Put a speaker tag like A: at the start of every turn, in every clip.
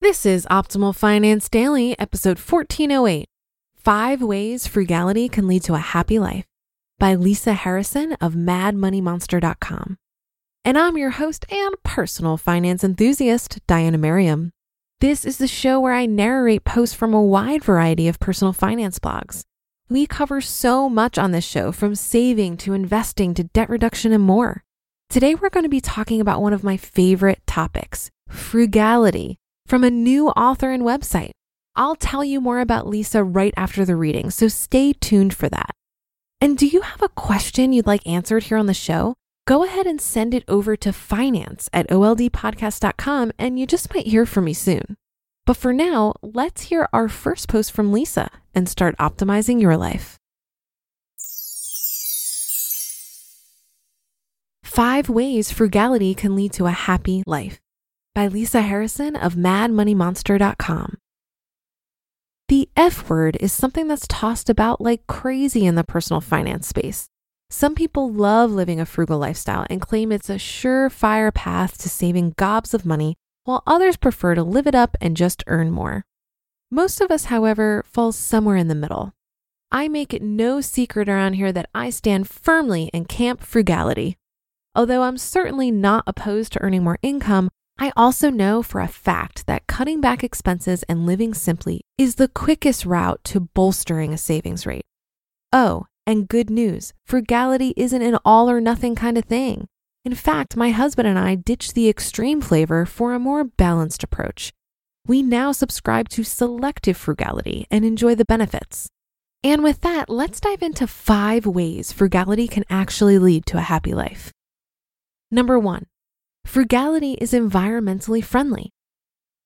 A: This is Optimal Finance Daily, episode 1408 Five Ways Frugality Can Lead to a Happy Life by Lisa Harrison of MadMoneyMonster.com. And I'm your host and personal finance enthusiast, Diania Merriam. This is the show where I narrate posts from a wide variety of personal finance blogs. We cover so much on this show, from saving to investing to debt reduction and more. Today, we're going to be talking about one of my favorite topics frugality from a new author and website. I'll tell you more about Lisa right after the reading, so stay tuned for that. And do you have a question you'd like answered here on the show? Go ahead and send it over to finance at oldpodcast.com and you just might hear from me soon. But for now, let's hear our first post from Lisa and start optimizing your life. Five ways frugality can lead to a happy life by Lisa Harrison of MadMoneyMonster.com. The F word is something that's tossed about like crazy in the personal finance space. Some people love living a frugal lifestyle and claim it's a surefire path to saving gobs of money, while others prefer to live it up and just earn more. Most of us, however, fall somewhere in the middle. I make it no secret around here that I stand firmly in camp frugality. Although I'm certainly not opposed to earning more income, I also know for a fact that cutting back expenses and living simply is the quickest route to bolstering a savings rate. Oh, and good news frugality isn't an all or nothing kind of thing. In fact, my husband and I ditched the extreme flavor for a more balanced approach. We now subscribe to selective frugality and enjoy the benefits. And with that, let's dive into five ways frugality can actually lead to a happy life. Number one, frugality is environmentally friendly.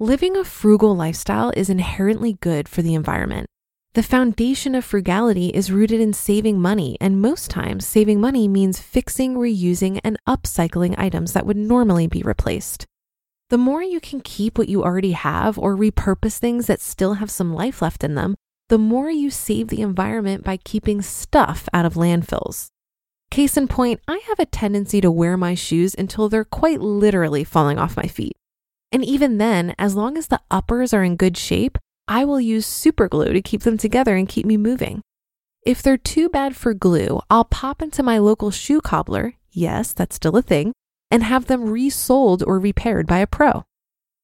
A: Living a frugal lifestyle is inherently good for the environment. The foundation of frugality is rooted in saving money, and most times, saving money means fixing, reusing, and upcycling items that would normally be replaced. The more you can keep what you already have or repurpose things that still have some life left in them, the more you save the environment by keeping stuff out of landfills. Case in point, I have a tendency to wear my shoes until they're quite literally falling off my feet. And even then, as long as the uppers are in good shape, I will use super glue to keep them together and keep me moving. If they're too bad for glue, I'll pop into my local shoe cobbler, yes, that's still a thing, and have them resoled or repaired by a pro.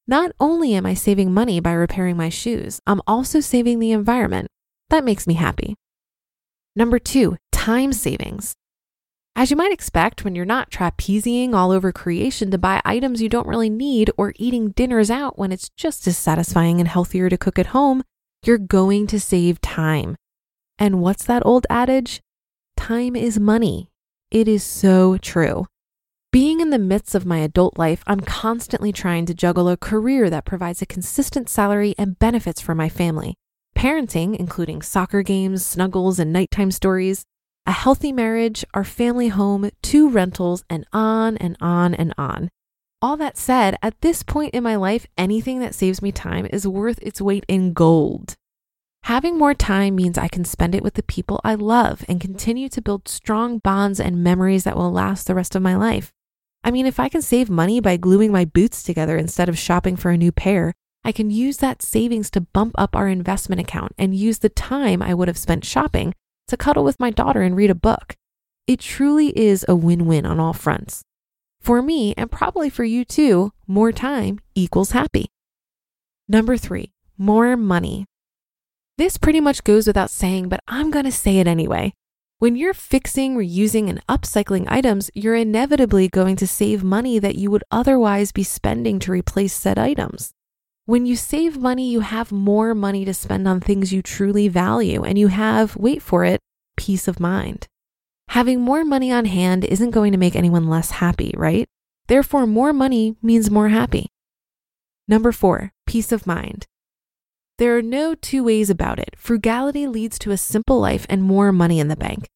A: Not only am I saving money by repairing my shoes, I'm also saving the environment. That makes me happy. Number two, time savings. As you might expect, when you're not trapezing all over creation to buy items you don't really need or eating dinners out when it's just as satisfying and healthier to cook at home, you're going to save time. And what's that old adage? Time is money. It is so true. Being in the midst of my adult life, I'm constantly trying to juggle a career that provides a consistent salary and benefits for my family. Parenting, including soccer games, snuggles, and nighttime stories, a healthy marriage, our family home, two rentals, and on and on and on. All that said, at this point in my life, anything that saves me time is worth its weight in gold. Having more time means I can spend it with the people I love and continue to build strong bonds and memories that will last the rest of my life. I mean, if I can save money by gluing my boots together instead of shopping for a new pair, I can use that savings to bump up our investment account and use the time I would have spent shopping to cuddle with my daughter and read a book. It truly is a win win on all fronts. For me, and probably for you too, more time equals happy. Number three, more money. This pretty much goes without saying, but I'm going to say it anyway. When you're fixing, reusing, and upcycling items, you're inevitably going to save money that you would otherwise be spending to replace said items. When you save money, you have more money to spend on things you truly value, and you have, wait for it, peace of mind. Having more money on hand isn't going to make anyone less happy, right? Therefore, more money means more happy. Number four, peace of mind. There are no two ways about it. Frugality leads to a simple life and more money in the bank.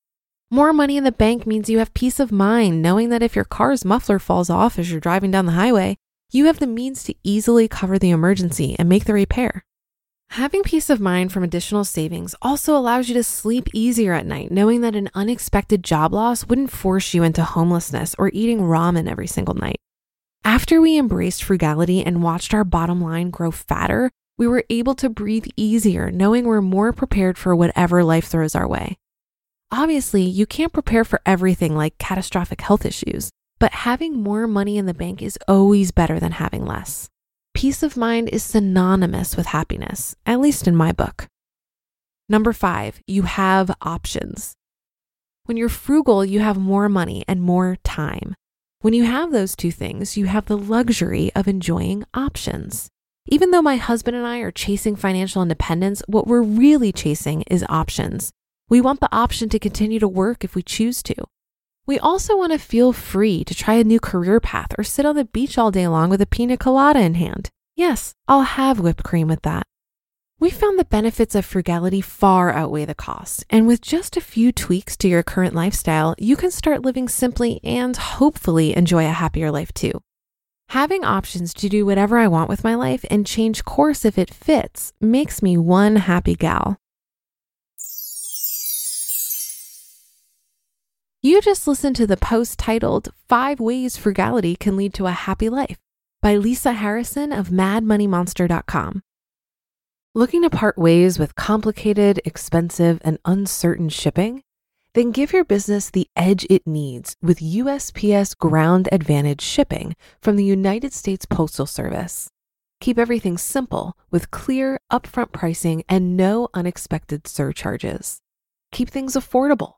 A: More money in the bank means you have peace of mind knowing that if your car's muffler falls off as you're driving down the highway, you have the means to easily cover the emergency and make the repair. Having peace of mind from additional savings also allows you to sleep easier at night, knowing that an unexpected job loss wouldn't force you into homelessness or eating ramen every single night. After we embraced frugality and watched our bottom line grow fatter, we were able to breathe easier, knowing we're more prepared for whatever life throws our way. Obviously, you can't prepare for everything like catastrophic health issues, but having more money in the bank is always better than having less. Peace of mind is synonymous with happiness, at least in my book. Number five, you have options. When you're frugal, you have more money and more time. When you have those two things, you have the luxury of enjoying options. Even though my husband and I are chasing financial independence, what we're really chasing is options. We want the option to continue to work if we choose to. We also want to feel free to try a new career path or sit on the beach all day long with a pina colada in hand. Yes, I'll have whipped cream with that. We found the benefits of frugality far outweigh the costs, and with just a few tweaks to your current lifestyle, you can start living simply and hopefully enjoy a happier life too. Having options to do whatever I want with my life and change course if it fits makes me one happy gal. You just listened to the post titled Five Ways Frugality Can Lead to a Happy Life by Lisa Harrison of MadMoneyMonster.com. Looking to part ways with complicated, expensive, and uncertain shipping? Then give your business the edge it needs with USPS Ground Advantage shipping from the United States Postal Service. Keep everything simple with clear, upfront pricing and no unexpected surcharges. Keep things affordable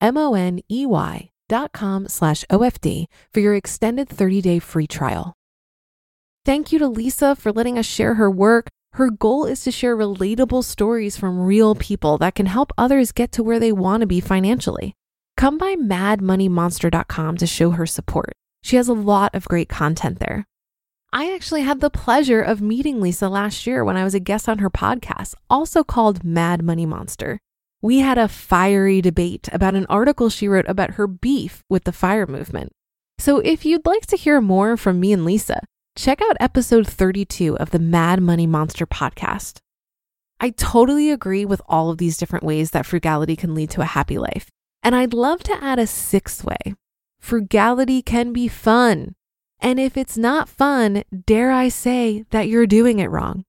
A: M O N E Y dot com slash OFD for your extended 30 day free trial. Thank you to Lisa for letting us share her work. Her goal is to share relatable stories from real people that can help others get to where they want to be financially. Come by madmoneymonster.com to show her support. She has a lot of great content there. I actually had the pleasure of meeting Lisa last year when I was a guest on her podcast, also called Mad Money Monster. We had a fiery debate about an article she wrote about her beef with the fire movement. So if you'd like to hear more from me and Lisa, check out episode 32 of the Mad Money Monster podcast. I totally agree with all of these different ways that frugality can lead to a happy life. And I'd love to add a sixth way frugality can be fun. And if it's not fun, dare I say that you're doing it wrong.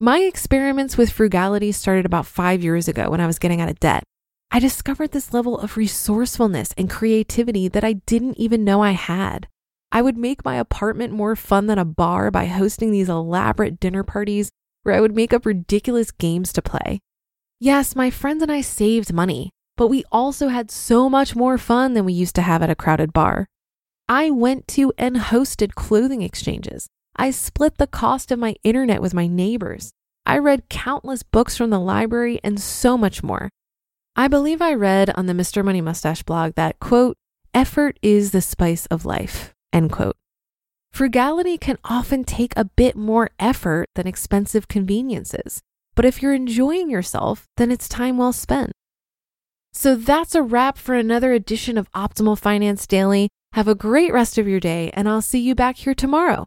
A: My experiments with frugality started about five years ago when I was getting out of debt. I discovered this level of resourcefulness and creativity that I didn't even know I had. I would make my apartment more fun than a bar by hosting these elaborate dinner parties where I would make up ridiculous games to play. Yes, my friends and I saved money, but we also had so much more fun than we used to have at a crowded bar. I went to and hosted clothing exchanges. I split the cost of my internet with my neighbors. I read countless books from the library and so much more. I believe I read on the Mr. Money Mustache blog that, quote, effort is the spice of life, end quote. Frugality can often take a bit more effort than expensive conveniences, but if you're enjoying yourself, then it's time well spent. So that's a wrap for another edition of Optimal Finance Daily. Have a great rest of your day, and I'll see you back here tomorrow